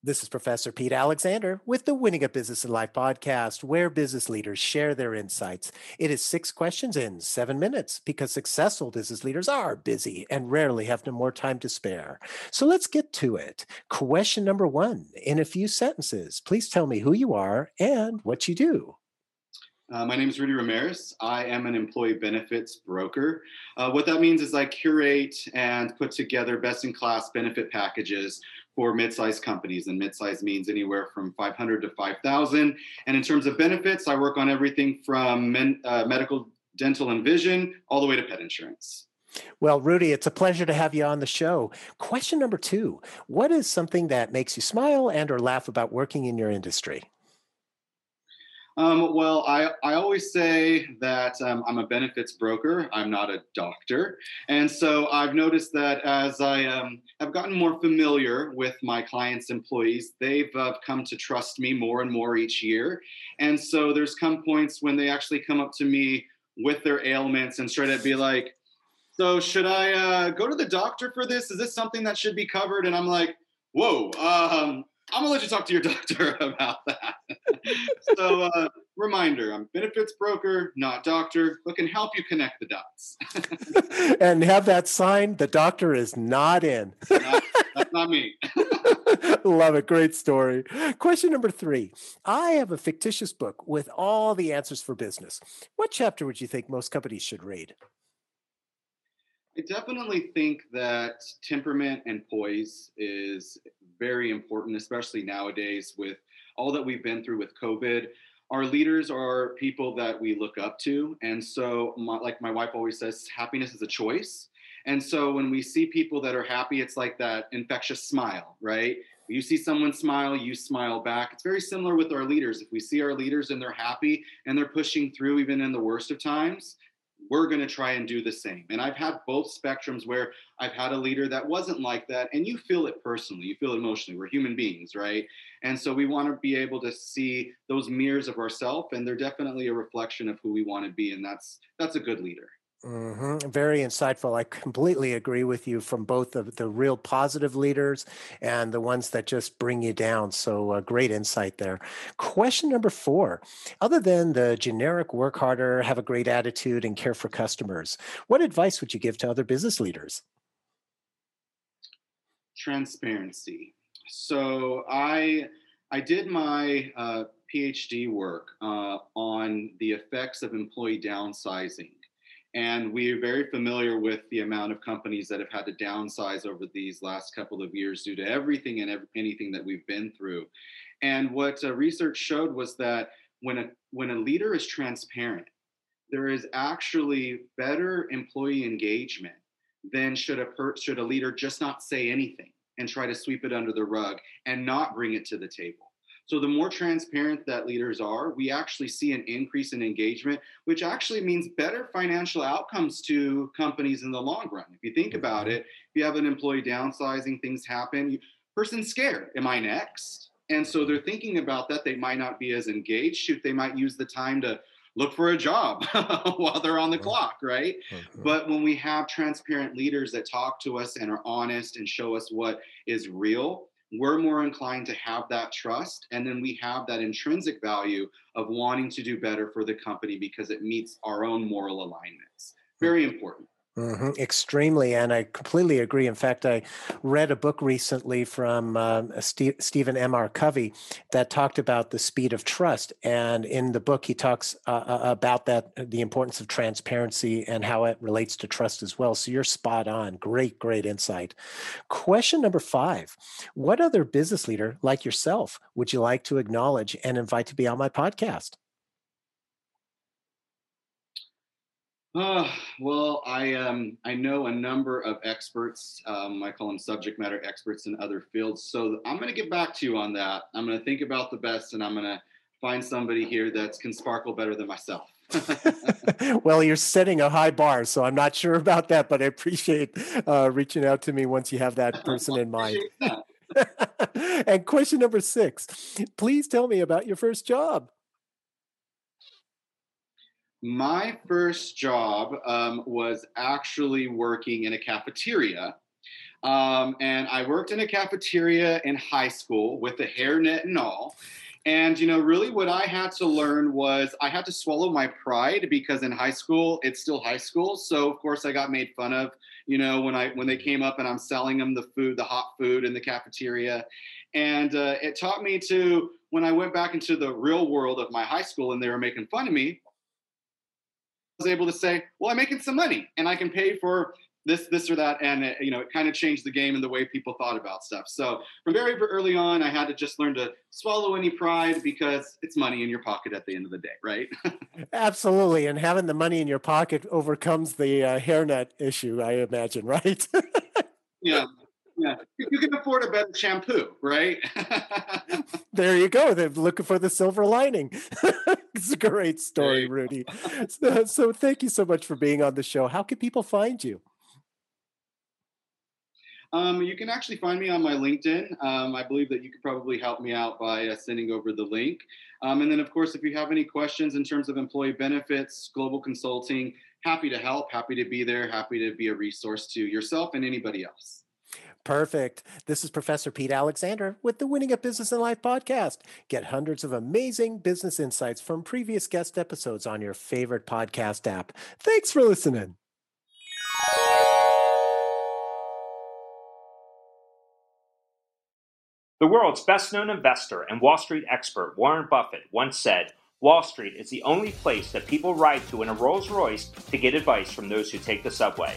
This is Professor Pete Alexander with the Winning at Business and Life podcast, where business leaders share their insights. It is six questions in seven minutes because successful business leaders are busy and rarely have more time to spare. So let's get to it. Question number one in a few sentences, please tell me who you are and what you do. Uh, my name is Rudy Ramirez. I am an employee benefits broker. Uh, what that means is I curate and put together best in class benefit packages for mid-sized companies and mid-sized means anywhere from 500 to 5000 and in terms of benefits i work on everything from men, uh, medical dental and vision all the way to pet insurance well, Rudy, it's a pleasure to have you on the show. Question number two What is something that makes you smile and or laugh about working in your industry? Um, well, I, I always say that um, I'm a benefits broker. I'm not a doctor. And so I've noticed that as I um, have gotten more familiar with my clients' employees, they've uh, come to trust me more and more each year. And so there's come points when they actually come up to me with their ailments and straight up be like, so should I uh, go to the doctor for this? Is this something that should be covered? And I'm like, whoa, um, I'm gonna let you talk to your doctor about that. so, uh, reminder: I'm benefits broker, not doctor, but can help you connect the dots. and have that sign: the doctor is not in. not, that's not me. Love it. Great story. Question number three. I have a fictitious book with all the answers for business. What chapter would you think most companies should read? I definitely think that temperament and poise is very important, especially nowadays with all that we've been through with COVID. Our leaders are people that we look up to. And so, my, like my wife always says, happiness is a choice. And so, when we see people that are happy, it's like that infectious smile, right? You see someone smile, you smile back. It's very similar with our leaders. If we see our leaders and they're happy and they're pushing through even in the worst of times, we're going to try and do the same. And I've had both spectrums where I've had a leader that wasn't like that, and you feel it personally, you feel it emotionally. We're human beings, right? And so we want to be able to see those mirrors of ourselves, and they're definitely a reflection of who we want to be, and that's that's a good leader. Mm-hmm. Very insightful. I completely agree with you from both the, the real positive leaders and the ones that just bring you down. So, uh, great insight there. Question number four Other than the generic work harder, have a great attitude, and care for customers, what advice would you give to other business leaders? Transparency. So, I I did my uh, PhD work uh, on the effects of employee downsizing and we're very familiar with the amount of companies that have had to downsize over these last couple of years due to everything and anything that we've been through. And what uh, research showed was that when a when a leader is transparent, there is actually better employee engagement than should a per, should a leader just not say anything and try to sweep it under the rug and not bring it to the table. So the more transparent that leaders are, we actually see an increase in engagement, which actually means better financial outcomes to companies in the long run. If you think about it, if you have an employee downsizing, things happen, you, person's scared. Am I next? And so they're thinking about that. They might not be as engaged. Shoot, they might use the time to look for a job while they're on the clock, right? Mm-hmm. But when we have transparent leaders that talk to us and are honest and show us what is real, we're more inclined to have that trust. And then we have that intrinsic value of wanting to do better for the company because it meets our own moral alignments. Very hmm. important. Mm-hmm. Extremely, and I completely agree. In fact, I read a book recently from uh, Steve, Stephen M. R. Covey that talked about the speed of trust, and in the book, he talks uh, uh about that the importance of transparency and how it relates to trust as well. So you're spot on. Great, great insight. Question number five: What other business leader like yourself would you like to acknowledge and invite to be on my podcast? Uh, well, I um, I know a number of experts. Um, I call them subject matter experts in other fields. So I'm going to get back to you on that. I'm going to think about the best, and I'm going to find somebody here that can sparkle better than myself. well, you're setting a high bar, so I'm not sure about that, but I appreciate uh, reaching out to me once you have that person in mind. and question number six please tell me about your first job. My first job um, was actually working in a cafeteria. Um, and I worked in a cafeteria in high school with a hairnet and all. And you know, really, what I had to learn was I had to swallow my pride because in high school, it's still high school. So of course, I got made fun of. You know, when I when they came up and I'm selling them the food, the hot food in the cafeteria, and uh, it taught me to when I went back into the real world of my high school and they were making fun of me. Was able to say, "Well, I'm making some money, and I can pay for this this or that and it, you know it kind of changed the game and the way people thought about stuff. So from very early on i had to just learn to swallow any pride because it's money in your pocket at the end of the day right? Absolutely and having the money in your pocket overcomes the uh, hairnet issue i imagine right? Yeah yeah. You can afford a better shampoo right? There you go. They're looking for the silver lining. It's a great story rudy. So, so thank you so much for being on the show. How can people find you? Um, you can actually find me on my LinkedIn. Um, I believe that you could probably help me out by uh, sending over the link. Um, and then, of course, if you have any questions in terms of employee benefits, global consulting, happy to help, happy to be there, happy to be a resource to yourself and anybody else. Perfect. This is Professor Pete Alexander with the Winning at Business and Life podcast. Get hundreds of amazing business insights from previous guest episodes on your favorite podcast app. Thanks for listening. The world's best known investor and Wall Street expert, Warren Buffett, once said Wall Street is the only place that people ride to in a Rolls Royce to get advice from those who take the subway.